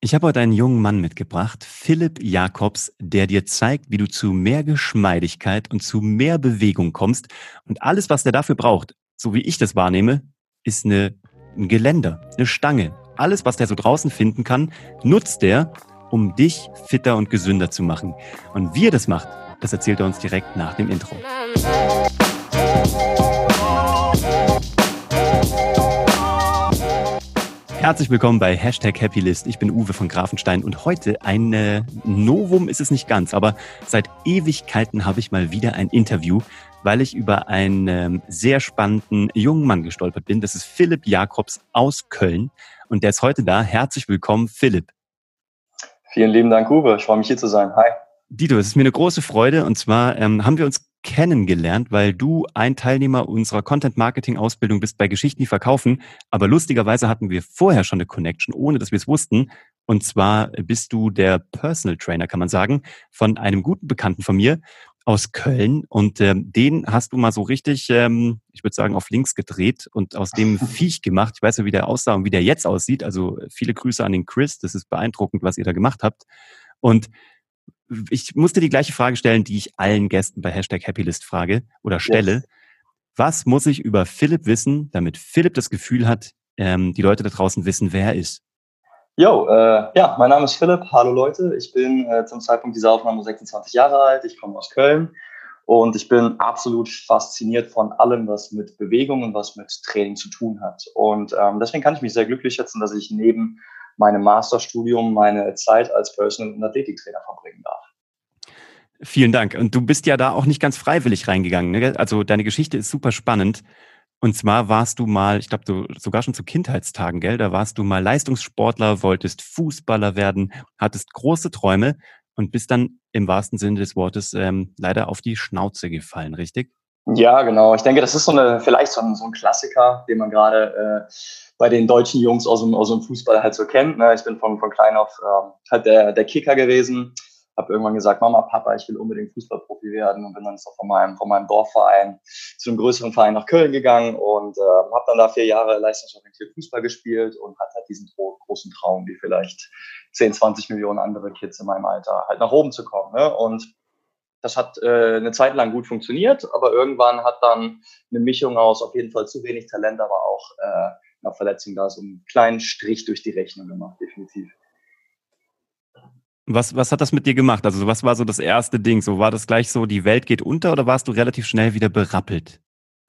Ich habe heute einen jungen Mann mitgebracht, Philipp Jakobs, der dir zeigt, wie du zu mehr Geschmeidigkeit und zu mehr Bewegung kommst. Und alles, was der dafür braucht, so wie ich das wahrnehme, ist eine, ein Geländer, eine Stange. Alles, was der so draußen finden kann, nutzt der, um dich fitter und gesünder zu machen. Und wie er das macht, das erzählt er uns direkt nach dem Intro. Herzlich willkommen bei Hashtag Happylist. Ich bin Uwe von Grafenstein und heute ein äh, Novum ist es nicht ganz, aber seit Ewigkeiten habe ich mal wieder ein Interview, weil ich über einen ähm, sehr spannenden jungen Mann gestolpert bin. Das ist Philipp Jakobs aus Köln und der ist heute da. Herzlich willkommen, Philipp. Vielen lieben Dank, Uwe. Ich freue mich hier zu sein. Hi. Dito, es ist mir eine große Freude und zwar ähm, haben wir uns kennengelernt, weil du ein Teilnehmer unserer Content-Marketing-Ausbildung bist bei Geschichten, die verkaufen. Aber lustigerweise hatten wir vorher schon eine Connection, ohne dass wir es wussten. Und zwar bist du der Personal Trainer, kann man sagen, von einem guten Bekannten von mir aus Köln. Und ähm, den hast du mal so richtig, ähm, ich würde sagen, auf links gedreht und aus dem Viech gemacht. Ich weiß ja, wie der aussah und wie der jetzt aussieht. Also viele Grüße an den Chris. Das ist beeindruckend, was ihr da gemacht habt. Und ich musste die gleiche Frage stellen, die ich allen Gästen bei Hashtag Happylist frage oder stelle. Yes. Was muss ich über Philipp wissen, damit Philipp das Gefühl hat, ähm, die Leute da draußen wissen, wer er ist? Jo, äh, ja, mein Name ist Philipp. Hallo Leute, ich bin äh, zum Zeitpunkt dieser Aufnahme 26 Jahre alt. Ich komme aus Köln und ich bin absolut fasziniert von allem, was mit Bewegung und was mit Training zu tun hat. Und ähm, deswegen kann ich mich sehr glücklich schätzen, dass ich neben meinem Masterstudium meine Zeit als Personal- und Athletiktrainer verbringen darf. Vielen Dank. Und du bist ja da auch nicht ganz freiwillig reingegangen. Ne? Also deine Geschichte ist super spannend. Und zwar warst du mal, ich glaube, du sogar schon zu Kindheitstagen, gell? Da warst du mal Leistungssportler, wolltest Fußballer werden, hattest große Träume und bist dann im wahrsten Sinne des Wortes ähm, leider auf die Schnauze gefallen, richtig? Ja, genau. Ich denke, das ist so eine, vielleicht so ein, so ein Klassiker, den man gerade äh, bei den deutschen Jungs aus dem, aus dem Fußball halt so kennt. Ne? Ich bin von, von klein auf ähm, halt der, der Kicker gewesen habe irgendwann gesagt, Mama, Papa, ich will unbedingt Fußballprofi werden und bin dann so von meinem, von meinem Dorfverein zu einem größeren Verein nach Köln gegangen und äh, habe dann da vier Jahre leistungsorientiert Fußball gespielt und hatte halt diesen großen Traum, wie vielleicht 10, 20 Millionen andere Kids in meinem Alter, halt nach oben zu kommen. Ne? Und das hat äh, eine Zeit lang gut funktioniert, aber irgendwann hat dann eine Mischung aus auf jeden Fall zu wenig Talent, aber auch äh, einer Verletzung da so einen kleinen Strich durch die Rechnung gemacht, definitiv. Was, was hat das mit dir gemacht? Also was war so das erste Ding? So war das gleich so, die Welt geht unter oder warst du relativ schnell wieder berappelt?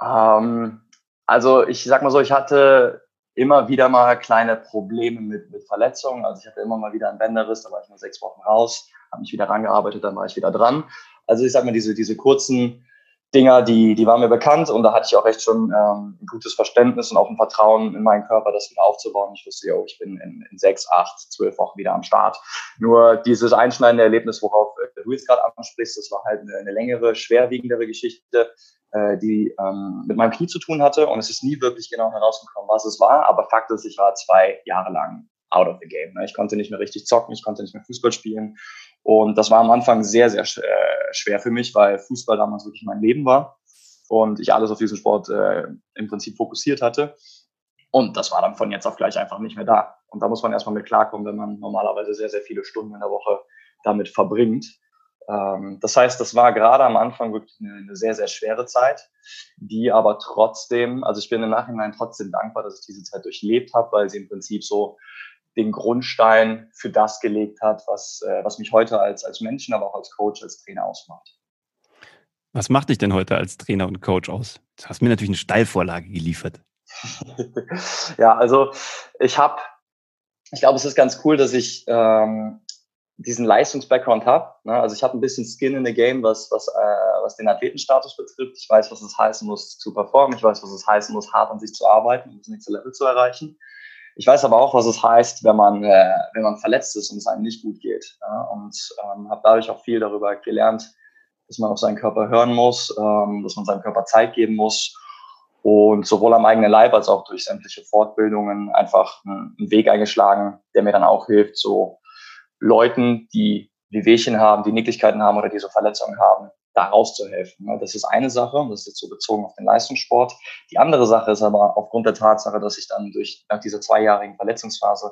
Ähm, also ich sag mal so, ich hatte immer wieder mal kleine Probleme mit, mit Verletzungen. Also ich hatte immer mal wieder einen Bänderriss, da war ich nur sechs Wochen raus, habe mich wieder rangearbeitet, dann war ich wieder dran. Also ich sag mal, diese, diese kurzen Dinger, die, die waren mir bekannt und da hatte ich auch echt schon ähm, ein gutes Verständnis und auch ein Vertrauen in meinen Körper, das wieder aufzubauen. Ich wusste, yo, ich bin in, in sechs, acht, zwölf Wochen wieder am Start. Nur dieses einschneidende Erlebnis, worauf äh, du jetzt gerade ansprichst, das war halt eine, eine längere, schwerwiegendere Geschichte, äh, die ähm, mit meinem Knie zu tun hatte und es ist nie wirklich genau herausgekommen, was es war. Aber Fakt ist, ich war zwei Jahre lang out of the game. Ne? Ich konnte nicht mehr richtig zocken, ich konnte nicht mehr Fußball spielen und das war am Anfang sehr, sehr äh, schwer für mich, weil Fußball damals wirklich mein Leben war und ich alles auf diesen Sport äh, im Prinzip fokussiert hatte. Und das war dann von jetzt auf gleich einfach nicht mehr da. Und da muss man erstmal mit klarkommen, wenn man normalerweise sehr, sehr viele Stunden in der Woche damit verbringt. Ähm, das heißt, das war gerade am Anfang wirklich eine, eine, sehr, sehr schwere Zeit, die aber trotzdem, also ich bin im Nachhinein trotzdem dankbar, dass ich diese Zeit durchlebt habe, weil sie im Prinzip so den Grundstein für das gelegt hat, was, äh, was mich heute als, als Menschen, aber auch als Coach, als Trainer ausmacht. Was macht dich denn heute als Trainer und Coach aus? Du hast mir natürlich eine Steilvorlage geliefert. ja, also ich habe, ich glaube, es ist ganz cool, dass ich ähm, diesen Leistungsbackground habe. Ne? Also ich habe ein bisschen Skin in the Game, was, was, äh, was den Athletenstatus betrifft. Ich weiß, was es heißen muss zu performen. Ich weiß, was es heißen muss, hart an sich zu arbeiten, um das nächste Level zu erreichen. Ich weiß aber auch, was es heißt, wenn man, äh, wenn man verletzt ist und es einem nicht gut geht. Ja? Und ähm, habe dadurch auch viel darüber gelernt, dass man auf seinen Körper hören muss, ähm, dass man seinem Körper Zeit geben muss und sowohl am eigenen Leib als auch durch sämtliche Fortbildungen einfach einen, Weg eingeschlagen, der mir dann auch hilft, so Leuten, die Wehwehchen haben, die Nicklichkeiten haben oder die so Verletzungen haben, da rauszuhelfen. Ne? Das ist eine Sache, und das ist jetzt so bezogen auf den Leistungssport. Die andere Sache ist aber aufgrund der Tatsache, dass ich dann durch, nach dieser zweijährigen Verletzungsphase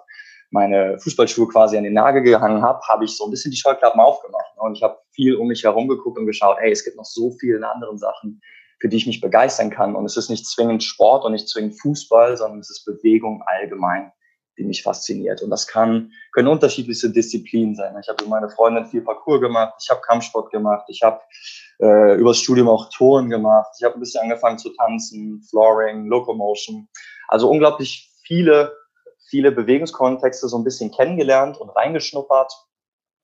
meine Fußballschuhe quasi an den Nagel gehangen habe, habe ich so ein bisschen die Scheuklappen aufgemacht. Und ich habe viel um mich herum geguckt und geschaut, hey, es gibt noch so viele andere Sachen, für die ich mich begeistern kann. Und es ist nicht zwingend Sport und nicht zwingend Fußball, sondern es ist Bewegung allgemein, die mich fasziniert. Und das kann, können unterschiedlichste Disziplinen sein. Ich habe mit meiner Freundin viel Parcours gemacht, ich habe Kampfsport gemacht, ich habe äh, übers Studium auch Touren gemacht, ich habe ein bisschen angefangen zu tanzen, Flooring, Locomotion. Also unglaublich viele, viele Bewegungskontexte so ein bisschen kennengelernt und reingeschnuppert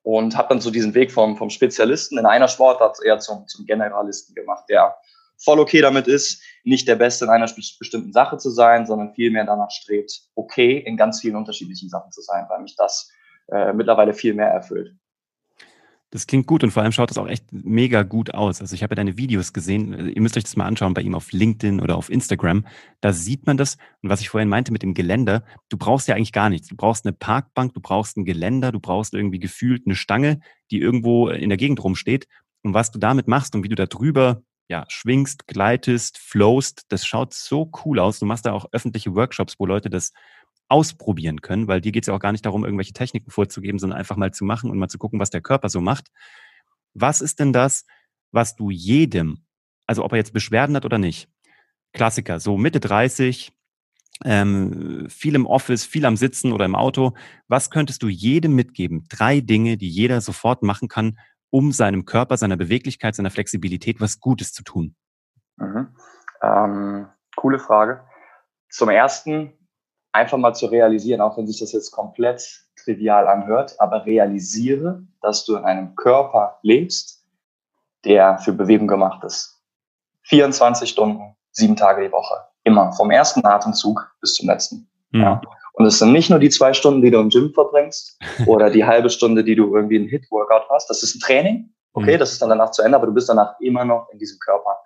und habe dann so diesen Weg vom, vom Spezialisten in einer Sportart eher zum, zum Generalisten gemacht, der voll okay damit ist, nicht der Beste in einer bestimmten Sache zu sein, sondern vielmehr danach strebt, okay in ganz vielen unterschiedlichen Sachen zu sein, weil mich das äh, mittlerweile viel mehr erfüllt. Das klingt gut und vor allem schaut das auch echt mega gut aus. Also ich habe ja deine Videos gesehen. Ihr müsst euch das mal anschauen bei ihm auf LinkedIn oder auf Instagram. Da sieht man das. Und was ich vorhin meinte mit dem Geländer, du brauchst ja eigentlich gar nichts. Du brauchst eine Parkbank, du brauchst ein Geländer, du brauchst irgendwie gefühlt eine Stange, die irgendwo in der Gegend rumsteht. Und was du damit machst und wie du da drüber ja, schwingst, gleitest, flowst, das schaut so cool aus. Du machst da auch öffentliche Workshops, wo Leute das ausprobieren können, weil dir geht es ja auch gar nicht darum, irgendwelche Techniken vorzugeben, sondern einfach mal zu machen und mal zu gucken, was der Körper so macht. Was ist denn das, was du jedem, also ob er jetzt Beschwerden hat oder nicht, Klassiker, so Mitte 30, ähm, viel im Office, viel am Sitzen oder im Auto, was könntest du jedem mitgeben? Drei Dinge, die jeder sofort machen kann, um seinem Körper, seiner Beweglichkeit, seiner Flexibilität was Gutes zu tun? Mhm. Ähm, coole Frage. Zum ersten, einfach mal zu realisieren, auch wenn sich das jetzt komplett trivial anhört, aber realisiere, dass du in einem Körper lebst, der für Bewegung gemacht ist. 24 Stunden, sieben Tage die Woche. Immer. Vom ersten Atemzug bis zum letzten. Mhm. Ja. Und es sind nicht nur die zwei Stunden, die du im Gym verbringst oder die halbe Stunde, die du irgendwie einen Hit-Workout hast. Das ist ein Training. Okay, mhm. das ist dann danach zu Ende, aber du bist danach immer noch in diesem Körper.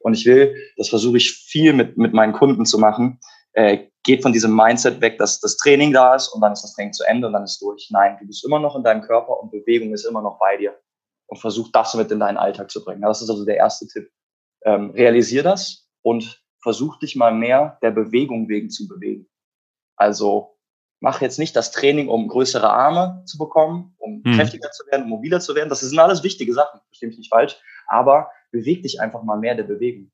Und ich will, das versuche ich viel mit, mit meinen Kunden zu machen, äh, geht von diesem Mindset weg, dass das Training da ist und dann ist das Training zu Ende und dann ist durch. Nein, du bist immer noch in deinem Körper und Bewegung ist immer noch bei dir. Und versuch das mit in deinen Alltag zu bringen. Das ist also der erste Tipp. Ähm, realisier das und versuch dich mal mehr der Bewegung wegen zu bewegen. Also mach jetzt nicht das Training, um größere Arme zu bekommen, um hm. kräftiger zu werden, um mobiler zu werden. Das sind alles wichtige Sachen, verstehe mich nicht falsch. Aber beweg dich einfach mal mehr der Bewegung.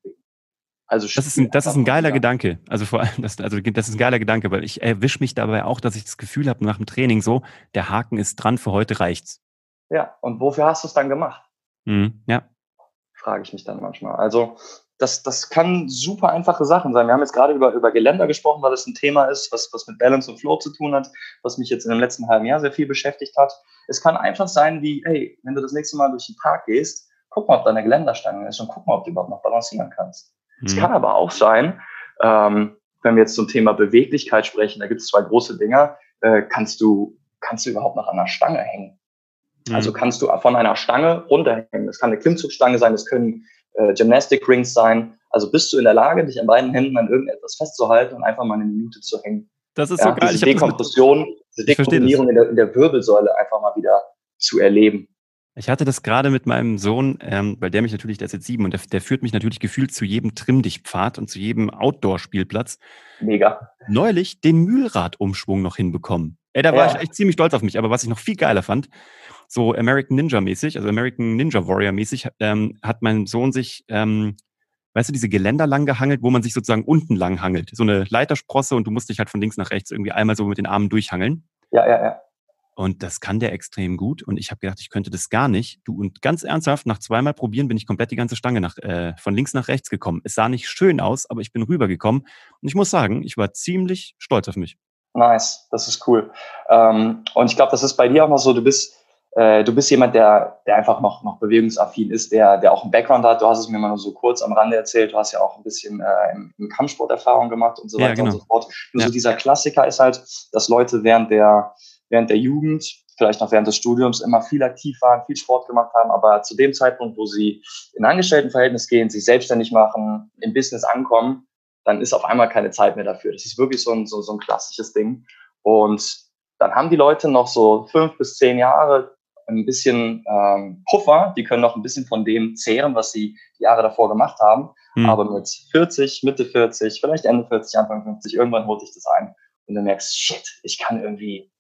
Also das ist ein, das ist ein geiler ja. Gedanke. Also vor allem, das, also das ist ein geiler Gedanke, weil ich erwische mich dabei auch, dass ich das Gefühl habe nach dem Training so, der Haken ist dran, für heute reicht's. Ja, und wofür hast du es dann gemacht? Mhm, ja. Frage ich mich dann manchmal. Also das, das kann super einfache Sachen sein. Wir haben jetzt gerade über, über Geländer gesprochen, weil das ein Thema ist, was, was mit Balance und Flow zu tun hat, was mich jetzt in dem letzten halben Jahr sehr viel beschäftigt hat. Es kann einfach sein wie, hey, wenn du das nächste Mal durch den Park gehst, guck mal, ob deine Geländerstange ist und guck mal, ob du überhaupt noch balancieren kannst. Es mhm. kann aber auch sein, ähm, wenn wir jetzt zum Thema Beweglichkeit sprechen, da gibt es zwei große Dinger, äh, kannst du, kannst du überhaupt noch an der Stange hängen? Mhm. Also kannst du von einer Stange runterhängen. Das kann eine Klimmzugstange sein, das können äh, Gymnastic Rings sein. Also bist du in der Lage, dich an beiden Händen an irgendetwas festzuhalten und einfach mal eine Minute zu hängen. Das ist ja, so geil. Diese Dekompression, diese Dekompressionierung in der, in der Wirbelsäule einfach mal wieder zu erleben. Ich hatte das gerade mit meinem Sohn, ähm, weil der mich natürlich, der ist jetzt sieben und der, der führt mich natürlich gefühlt zu jedem Trimm-Dich-Pfad und zu jedem Outdoor-Spielplatz. Mega. Neulich den Mühlradumschwung noch hinbekommen. Ey, da war ja. ich echt ziemlich stolz auf mich. Aber was ich noch viel geiler fand, so American Ninja-mäßig, also American Ninja Warrior-mäßig, ähm, hat mein Sohn sich, ähm, weißt du, diese Geländer lang gehangelt, wo man sich sozusagen unten lang hangelt. So eine Leitersprosse und du musst dich halt von links nach rechts irgendwie einmal so mit den Armen durchhangeln. Ja, ja, ja. Und das kann der extrem gut. Und ich habe gedacht, ich könnte das gar nicht. Du und ganz ernsthaft, nach zweimal probieren bin ich komplett die ganze Stange nach, äh, von links nach rechts gekommen. Es sah nicht schön aus, aber ich bin rübergekommen. Und ich muss sagen, ich war ziemlich stolz auf mich. Nice, das ist cool. Ähm, und ich glaube, das ist bei dir auch noch so, du bist, äh, du bist jemand, der, der einfach noch, noch bewegungsaffin ist, der, der auch einen Background hat. Du hast es mir mal nur so kurz am Rande erzählt. Du hast ja auch ein bisschen äh, im, im Kampfsport Erfahrung gemacht und so weiter ja, genau. und so fort. Nur ja. so dieser Klassiker ist halt, dass Leute während der während der Jugend, vielleicht noch während des Studiums immer viel aktiv waren, viel Sport gemacht haben, aber zu dem Zeitpunkt, wo sie in Angestelltenverhältnis gehen, sich selbstständig machen, im Business ankommen, dann ist auf einmal keine Zeit mehr dafür. Das ist wirklich so ein, so, so ein klassisches Ding. Und dann haben die Leute noch so fünf bis zehn Jahre ein bisschen ähm, Puffer, die können noch ein bisschen von dem zehren, was sie die Jahre davor gemacht haben. Mhm. Aber mit 40, Mitte 40, vielleicht Ende 40, Anfang 50, irgendwann holt sich das ein und du merkst, shit, ich kann irgendwie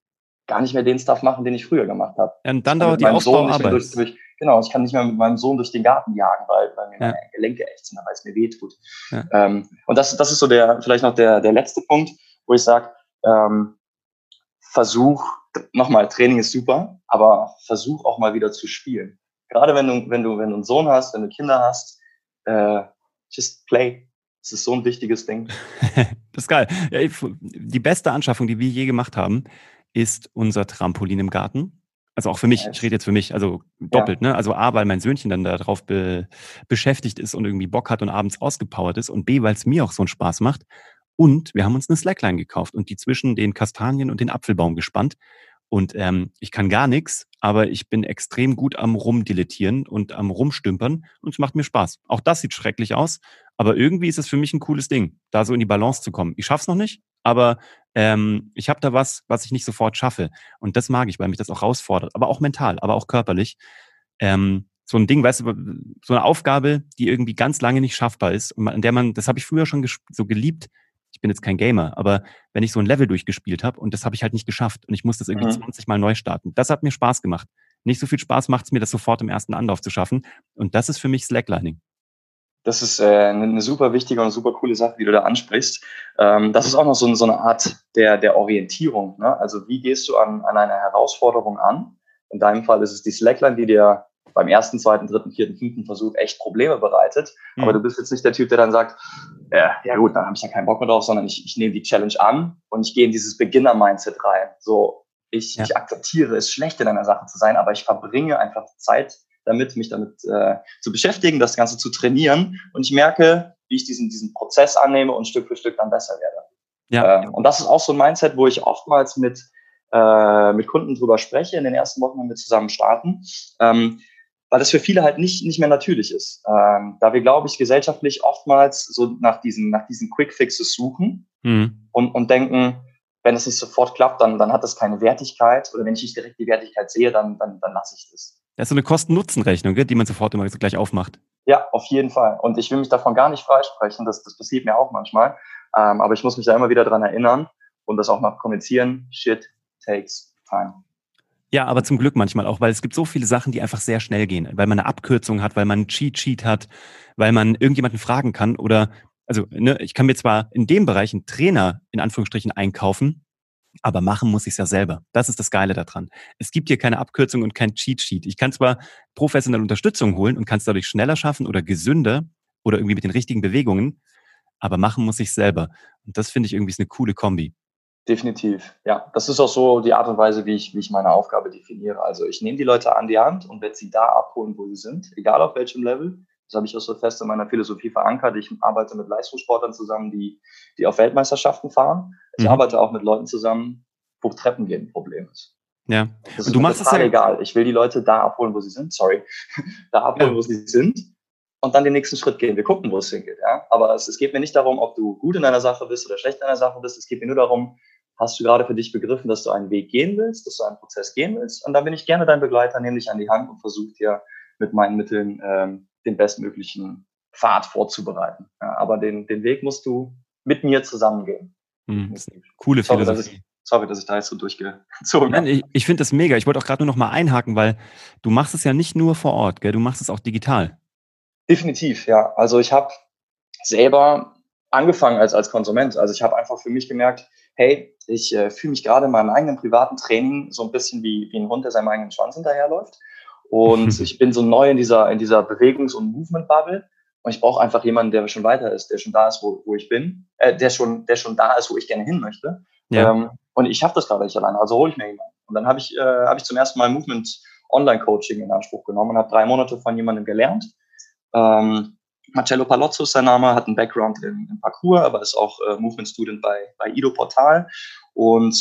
gar nicht mehr den Stuff machen, den ich früher gemacht habe. Und dann dauert die Aufbauarbeit. Durch, durch, genau, ich kann nicht mehr mit meinem Sohn durch den Garten jagen, weil, weil mir ja. meine Gelenke echt sind, weil es mir wehtut. Ja. Ähm, und das, das ist so der, vielleicht noch der, der letzte Punkt, wo ich sage, ähm, versuch, nochmal, Training ist super, aber versuch auch mal wieder zu spielen. Gerade wenn du, wenn du, wenn du einen Sohn hast, wenn du Kinder hast, äh, just play. Das ist so ein wichtiges Ding. das ist geil. Ja, die beste Anschaffung, die wir je gemacht haben, ist unser Trampolin im Garten. Also auch für mich, ich rede jetzt für mich, also doppelt, ja. ne? Also A, weil mein Söhnchen dann darauf be beschäftigt ist und irgendwie Bock hat und abends ausgepowert ist und B, weil es mir auch so einen Spaß macht. Und wir haben uns eine Slackline gekauft und die zwischen den Kastanien und den Apfelbaum gespannt. Und ähm, ich kann gar nichts, aber ich bin extrem gut am Rumdilettieren und am Rumstümpern und es macht mir Spaß. Auch das sieht schrecklich aus, aber irgendwie ist es für mich ein cooles Ding, da so in die Balance zu kommen. Ich schaff's noch nicht, aber ähm, ich habe da was, was ich nicht sofort schaffe. Und das mag ich, weil mich das auch herausfordert, aber auch mental, aber auch körperlich. Ähm, so ein Ding, weißt du, so eine Aufgabe, die irgendwie ganz lange nicht schaffbar ist und an der man, das habe ich früher schon so geliebt, ich bin jetzt kein Gamer, aber wenn ich so ein Level durchgespielt habe und das habe ich halt nicht geschafft und ich muss das irgendwie mhm. 20 Mal neu starten, das hat mir Spaß gemacht. Nicht so viel Spaß macht es mir, das sofort im ersten Anlauf zu schaffen. Und das ist für mich Slacklining. Das ist äh, eine super wichtige und super coole Sache, die du da ansprichst. Ähm, das ist auch noch so, so eine Art der, der Orientierung. Ne? Also wie gehst du an, an eine Herausforderung an? In deinem Fall ist es die Slackline, die dir beim ersten, zweiten, dritten, vierten, fünften Versuch echt Probleme bereitet. Mhm. Aber du bist jetzt nicht der Typ, der dann sagt, äh, ja gut, dann habe ich ja keinen Bock mehr drauf, sondern ich, ich nehme die Challenge an und ich gehe in dieses Beginner-Mindset rein. So, ich, ja. ich akzeptiere es, schlecht in einer Sache zu sein, aber ich verbringe einfach Zeit damit, mich damit äh, zu beschäftigen, das Ganze zu trainieren. Und ich merke, wie ich diesen, diesen Prozess annehme und Stück für Stück dann besser werde. Ja. Äh, und das ist auch so ein Mindset, wo ich oftmals mit, äh, mit Kunden drüber spreche, in den ersten Wochen, wenn wir zusammen starten. Ähm, weil das für viele halt nicht, nicht mehr natürlich ist. Ähm, da wir, glaube ich, gesellschaftlich oftmals so nach diesen, nach diesen Quick Fixes suchen mhm. und, und denken, wenn es nicht sofort klappt, dann, dann hat das keine Wertigkeit. Oder wenn ich nicht direkt die Wertigkeit sehe, dann, dann, dann lasse ich das. Das ist so eine Kosten-Nutzen-Rechnung, die man sofort immer so gleich aufmacht. Ja, auf jeden Fall. Und ich will mich davon gar nicht freisprechen. Das, das passiert mir auch manchmal. Ähm, aber ich muss mich da immer wieder dran erinnern und das auch mal kommunizieren. Shit takes time. Ja, aber zum Glück manchmal auch, weil es gibt so viele Sachen, die einfach sehr schnell gehen, weil man eine Abkürzung hat, weil man einen Cheat-Sheet hat, weil man irgendjemanden fragen kann oder, also ne, ich kann mir zwar in dem Bereich einen Trainer in Anführungsstrichen einkaufen, aber machen muss ich es ja selber. Das ist das Geile daran. Es gibt hier keine Abkürzung und kein Cheat-Sheet. Ich kann zwar professionelle Unterstützung holen und kann es dadurch schneller schaffen oder gesünder oder irgendwie mit den richtigen Bewegungen, aber machen muss ich selber. Und das finde ich irgendwie ist eine coole Kombi. Definitiv, ja. Das ist auch so die Art und Weise, wie ich, wie ich meine Aufgabe definiere. Also ich nehme die Leute an die Hand und werde sie da abholen, wo sie sind, egal auf welchem Level. Das habe ich auch so fest in meiner Philosophie verankert. Ich arbeite mit Leistungssportlern zusammen, die, die auf Weltmeisterschaften fahren. Ich mhm. arbeite auch mit Leuten zusammen, wo Treppen gehen ein Problem ist. Ja. Das ist du machst es ja egal. Ich will die Leute da abholen, wo sie sind. Sorry. da abholen, ja. wo sie sind und dann den nächsten Schritt gehen. Wir gucken, wo es hingeht. Ja? Aber es, es geht mir nicht darum, ob du gut in einer Sache bist oder schlecht in einer Sache bist. Es geht mir nur darum, hast du gerade für dich begriffen, dass du einen Weg gehen willst, dass du einen Prozess gehen willst. Und dann bin ich gerne dein Begleiter, nehme dich an die Hand und versuche dir mit meinen Mitteln ähm, den bestmöglichen Pfad vorzubereiten. Ja, aber den, den Weg musst du mit mir zusammengehen. Hm, coole sorry, Philosophie. Dass ich, sorry, dass ich da jetzt so durchgezogen habe. Ich, ich finde das mega. Ich wollte auch gerade nur noch mal einhaken, weil du machst es ja nicht nur vor Ort, gell? du machst es auch digital. Definitiv, ja. Also ich habe selber angefangen als, als Konsument. Also ich habe einfach für mich gemerkt, hey, ich äh, fühle mich gerade in meinem eigenen privaten Training so ein bisschen wie, wie ein Hund, der seinem eigenen Schwanz hinterherläuft. Und ich bin so neu in dieser, in dieser Bewegungs- und Movement-Bubble. Und ich brauche einfach jemanden, der schon weiter ist, der schon da ist, wo, wo ich bin, äh, der, schon, der schon da ist, wo ich gerne hin möchte. Ja. Ähm, und ich habe das gerade nicht alleine, also hole ich mir jemanden. Und dann habe ich, äh, hab ich zum ersten Mal Movement Online-Coaching in Anspruch genommen und habe drei Monate von jemandem gelernt ähm, Marcello Palozzo ist sein Name, hat einen Background im, im Parcours, aber ist auch äh, Movement Student bei, bei Ido Portal. Und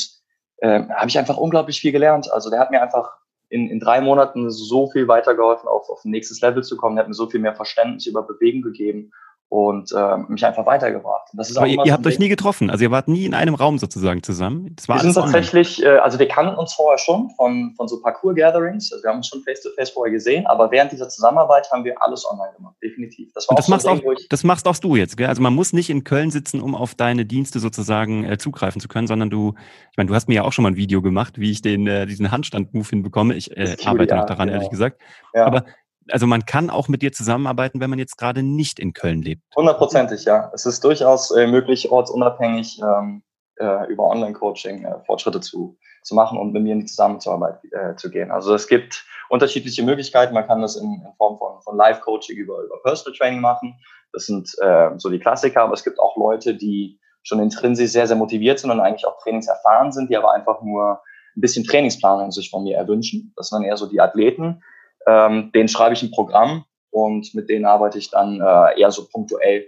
äh, habe ich einfach unglaublich viel gelernt. Also der hat mir einfach in, in drei Monaten so viel weitergeholfen, auf, auf ein nächstes Level zu kommen. Hat mir so viel mehr Verständnis über Bewegen gegeben. Und äh, mich einfach weitergebracht. das ist Aber ihr, ihr habt euch nie getroffen, also ihr wart nie in einem Raum sozusagen zusammen. Das war wir sind tatsächlich, äh, also wir kannten uns vorher schon von, von so Parcours-Gatherings, also wir haben uns schon face-to-face -face vorher gesehen, aber während dieser Zusammenarbeit haben wir alles online gemacht, definitiv. Das, war das, machst, Ding, auch, das machst auch du jetzt, gell? Also man muss nicht in Köln sitzen, um auf deine Dienste sozusagen äh, zugreifen zu können, sondern du, ich meine, du hast mir ja auch schon mal ein Video gemacht, wie ich den, äh, diesen Handstand-Move hinbekomme. Ich äh, arbeite noch daran, genau. ehrlich gesagt. Ja. Aber also man kann auch mit dir zusammenarbeiten, wenn man jetzt gerade nicht in Köln lebt. Hundertprozentig, ja. Es ist durchaus äh, möglich, ortsunabhängig ähm, äh, über Online-Coaching äh, Fortschritte zu, zu machen und mit mir in die Zusammenarbeit äh, zu gehen. Also es gibt unterschiedliche Möglichkeiten. Man kann das in, in Form von, von Live-Coaching über, über Personal Training machen. Das sind äh, so die Klassiker, aber es gibt auch Leute, die schon intrinsisch sehr, sehr motiviert sind und eigentlich auch trainingserfahren sind, die aber einfach nur ein bisschen Trainingsplanung sich von mir erwünschen. Das sind dann eher so die Athleten, ähm, den schreibe ich ein Programm und mit denen arbeite ich dann äh, eher so punktuell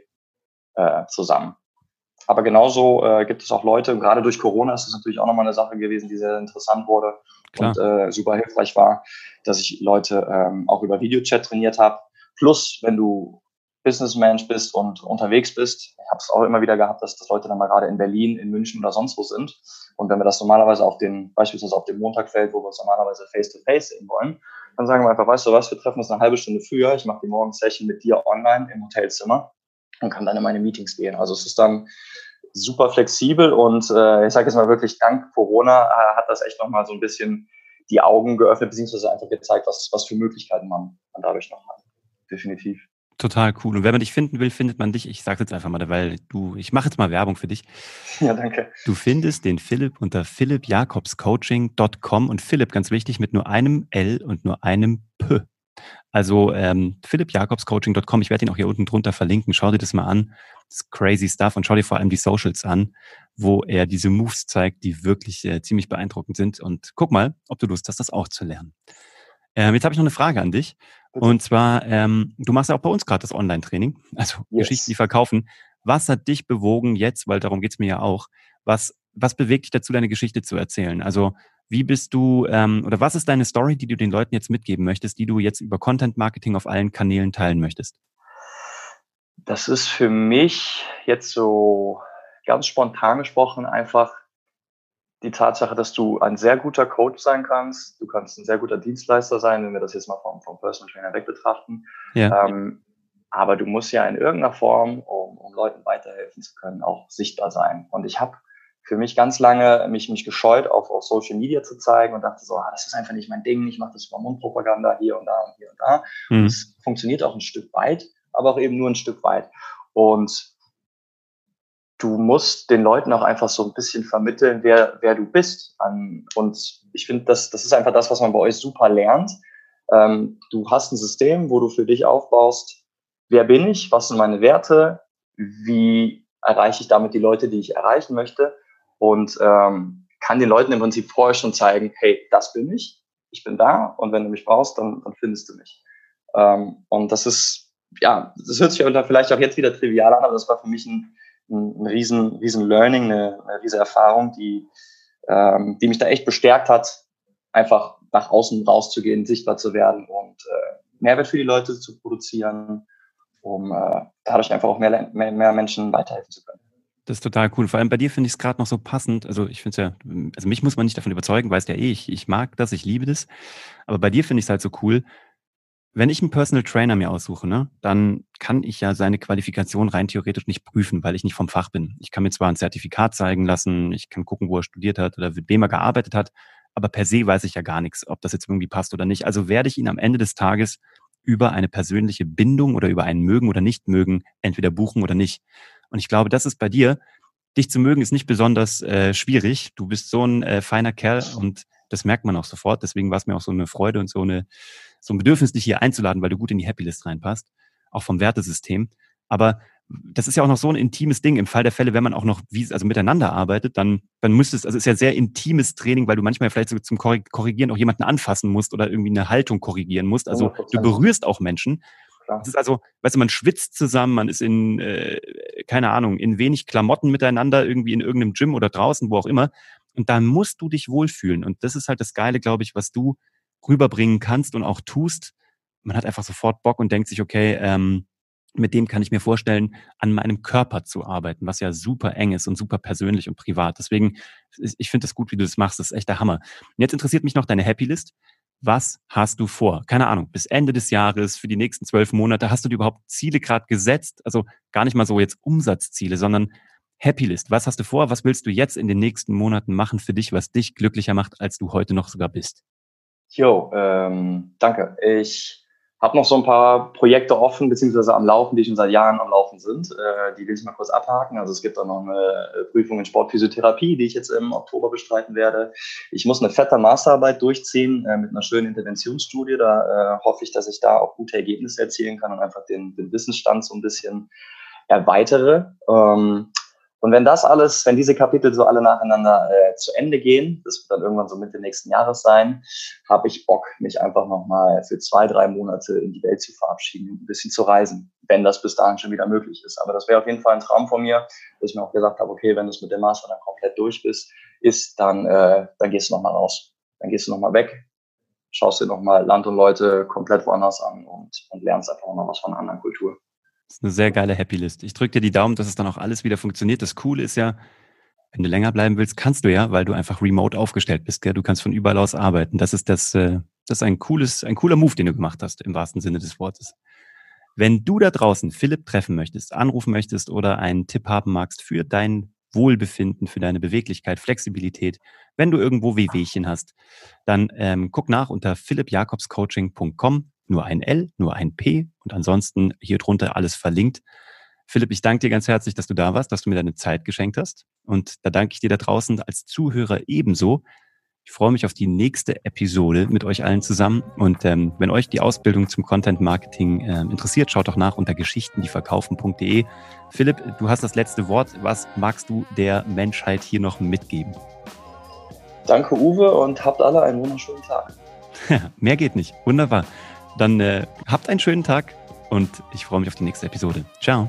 äh, zusammen. Aber genauso äh, gibt es auch Leute, gerade durch Corona ist das natürlich auch nochmal eine Sache gewesen, die sehr interessant wurde Klar. und äh, super hilfreich war, dass ich Leute ähm, auch über Videochat trainiert habe. Plus, wenn du Businessmensch bist und unterwegs bist, ich habe es auch immer wieder gehabt, dass, dass Leute dann mal gerade in Berlin, in München oder sonst wo sind. Und wenn wir das normalerweise auf den, beispielsweise auf dem Montag fällt, wo wir uns normalerweise face-to-face sehen wollen, dann sagen wir einfach, weißt du was, wir treffen uns eine halbe Stunde früher, ich mache die Morgensession mit dir online im Hotelzimmer und kann dann in meine Meetings gehen. Also es ist dann super flexibel und äh, ich sage jetzt mal wirklich, dank Corona äh, hat das echt nochmal so ein bisschen die Augen geöffnet, beziehungsweise einfach gezeigt, was, was für Möglichkeiten man, man dadurch noch hat. Definitiv. Total cool. Und wenn man dich finden will, findet man dich. Ich sage jetzt einfach mal, weil du, ich mache jetzt mal Werbung für dich. Ja, danke. Du findest den Philipp unter philippjakobscoaching.com und Philipp, ganz wichtig, mit nur einem L und nur einem P. Also ähm, philippjakobscoaching.com, ich werde ihn auch hier unten drunter verlinken. Schau dir das mal an. Das ist crazy stuff und schau dir vor allem die Socials an, wo er diese Moves zeigt, die wirklich äh, ziemlich beeindruckend sind. Und guck mal, ob du Lust hast, das auch zu lernen. Ähm, jetzt habe ich noch eine Frage an dich. Und zwar, ähm, du machst ja auch bei uns gerade das Online-Training, also yes. Geschichten, die verkaufen. Was hat dich bewogen jetzt, weil darum geht's mir ja auch, was, was bewegt dich dazu, deine Geschichte zu erzählen? Also wie bist du, ähm, oder was ist deine Story, die du den Leuten jetzt mitgeben möchtest, die du jetzt über Content Marketing auf allen Kanälen teilen möchtest? Das ist für mich jetzt so ganz spontan gesprochen einfach die Tatsache, dass du ein sehr guter Coach sein kannst, du kannst ein sehr guter Dienstleister sein, wenn wir das jetzt mal vom, vom Personal Trainer weg betrachten. Ja. Ähm, aber du musst ja in irgendeiner Form, um, um Leuten weiterhelfen zu können, auch sichtbar sein. Und ich habe für mich ganz lange mich, mich gescheut, auf, auf Social Media zu zeigen und dachte so, ah, das ist einfach nicht mein Ding, ich mache das über Mundpropaganda hier und da und hier und da. Mhm. Es funktioniert auch ein Stück weit, aber auch eben nur ein Stück weit. Und du musst den Leuten auch einfach so ein bisschen vermitteln, wer, wer du bist. Und ich finde, das, das ist einfach das, was man bei euch super lernt. Ähm, du hast ein System, wo du für dich aufbaust, wer bin ich, was sind meine Werte, wie erreiche ich damit die Leute, die ich erreichen möchte und ähm, kann den Leuten im Prinzip vorher schon zeigen, hey, das bin ich, ich bin da und wenn du mich brauchst, dann, dann findest du mich. Ähm, und das ist, ja, das hört sich vielleicht auch jetzt wieder trivial an, aber das war für mich ein, ein, riesen, riesen Learning, eine, eine riesen Erfahrung, die, ähm, die mich da echt bestärkt hat, einfach nach außen rauszugehen, sichtbar zu werden und äh, Mehrwert für die Leute zu produzieren, um äh, dadurch einfach auch mehr, mehr, mehr Menschen weiterhelfen zu können. Das ist total cool. Vor allem bei dir finde ich es gerade noch so passend. Also ich finde es ja, also mich muss man nicht davon überzeugen, weißt ja eh, ich, ich mag das, ich liebe das. Aber bei dir finde ich es halt so cool, wenn ich einen Personal Trainer mir aussuche, ne, dann kann ich ja seine Qualifikation rein theoretisch nicht prüfen, weil ich nicht vom Fach bin. Ich kann mir zwar ein Zertifikat zeigen lassen, ich kann gucken, wo er studiert hat oder mit wem er gearbeitet hat, aber per se weiß ich ja gar nichts, ob das jetzt irgendwie passt oder nicht. Also werde ich ihn am Ende des Tages über eine persönliche Bindung oder über ein Mögen oder Nicht-Mögen entweder buchen oder nicht. Und ich glaube, das ist bei dir. Dich zu mögen ist nicht besonders äh, schwierig. Du bist so ein äh, feiner Kerl und das merkt man auch sofort. Deswegen war es mir auch so eine Freude und so eine so ein Bedürfnis, dich hier einzuladen, weil du gut in die Happy List reinpasst, auch vom Wertesystem. Aber das ist ja auch noch so ein intimes Ding. Im Fall der Fälle, wenn man auch noch wie, also miteinander arbeitet, dann, dann müsstest, also es ist ja sehr intimes Training, weil du manchmal vielleicht so zum Korrigieren auch jemanden anfassen musst oder irgendwie eine Haltung korrigieren musst. Also 100%. du berührst auch Menschen. Es ist also, weißt du, man schwitzt zusammen, man ist in, äh, keine Ahnung, in wenig Klamotten miteinander, irgendwie in irgendeinem Gym oder draußen, wo auch immer. Und da musst du dich wohlfühlen. Und das ist halt das Geile, glaube ich, was du rüberbringen kannst und auch tust. Man hat einfach sofort Bock und denkt sich, okay, ähm, mit dem kann ich mir vorstellen, an meinem Körper zu arbeiten, was ja super eng ist und super persönlich und privat. Deswegen, ich finde es gut, wie du das machst. Das ist echt der Hammer. Und jetzt interessiert mich noch deine Happy List. Was hast du vor? Keine Ahnung, bis Ende des Jahres, für die nächsten zwölf Monate, hast du dir überhaupt Ziele gerade gesetzt? Also gar nicht mal so jetzt Umsatzziele, sondern Happy List. Was hast du vor? Was willst du jetzt in den nächsten Monaten machen für dich, was dich glücklicher macht, als du heute noch sogar bist? Jo, ähm, danke. Ich habe noch so ein paar Projekte offen, beziehungsweise am Laufen, die schon seit Jahren am Laufen sind. Äh, die will ich mal kurz abhaken. Also es gibt auch noch eine äh, Prüfung in Sportphysiotherapie, die ich jetzt im Oktober bestreiten werde. Ich muss eine fette Masterarbeit durchziehen äh, mit einer schönen Interventionsstudie. Da äh, hoffe ich, dass ich da auch gute Ergebnisse erzielen kann und einfach den, den Wissensstand so ein bisschen erweitere. Ähm, und wenn das alles, wenn diese Kapitel so alle nacheinander äh, zu Ende gehen, das wird dann irgendwann so Mitte nächsten Jahres sein, habe ich Bock, mich einfach nochmal für zwei, drei Monate in die Welt zu verabschieden, ein bisschen zu reisen, wenn das bis dahin schon wieder möglich ist. Aber das wäre auf jeden Fall ein Traum von mir, dass ich mir auch gesagt habe, okay, wenn du es mit dem Master dann komplett durch bist, ist, dann, äh, dann gehst du nochmal raus. Dann gehst du nochmal weg, schaust dir nochmal Land und Leute komplett woanders an und, und lernst einfach nochmal was von einer anderen Kultur. Das ist eine sehr geile Happy List. Ich drücke dir die Daumen, dass es dann auch alles wieder funktioniert. Das Coole ist ja, wenn du länger bleiben willst, kannst du ja, weil du einfach remote aufgestellt bist. Gell? Du kannst von überall aus arbeiten. Das ist das, äh, das ist ein cooles, ein cooler Move, den du gemacht hast, im wahrsten Sinne des Wortes. Wenn du da draußen Philipp treffen möchtest, anrufen möchtest oder einen Tipp haben magst für dein Wohlbefinden, für deine Beweglichkeit, Flexibilität, wenn du irgendwo Wehwehchen hast, dann ähm, guck nach unter philippjakobscoaching.com nur ein L, nur ein P und ansonsten hier drunter alles verlinkt. Philipp, ich danke dir ganz herzlich, dass du da warst, dass du mir deine Zeit geschenkt hast. Und da danke ich dir da draußen als Zuhörer ebenso. Ich freue mich auf die nächste Episode mit euch allen zusammen. Und ähm, wenn euch die Ausbildung zum Content Marketing äh, interessiert, schaut doch nach unter geschichtendieverkaufen.de. Philipp, du hast das letzte Wort. Was magst du der Menschheit hier noch mitgeben? Danke, Uwe, und habt alle einen wunderschönen Tag. Mehr geht nicht. Wunderbar. Dann äh, habt einen schönen Tag und ich freue mich auf die nächste Episode. Ciao.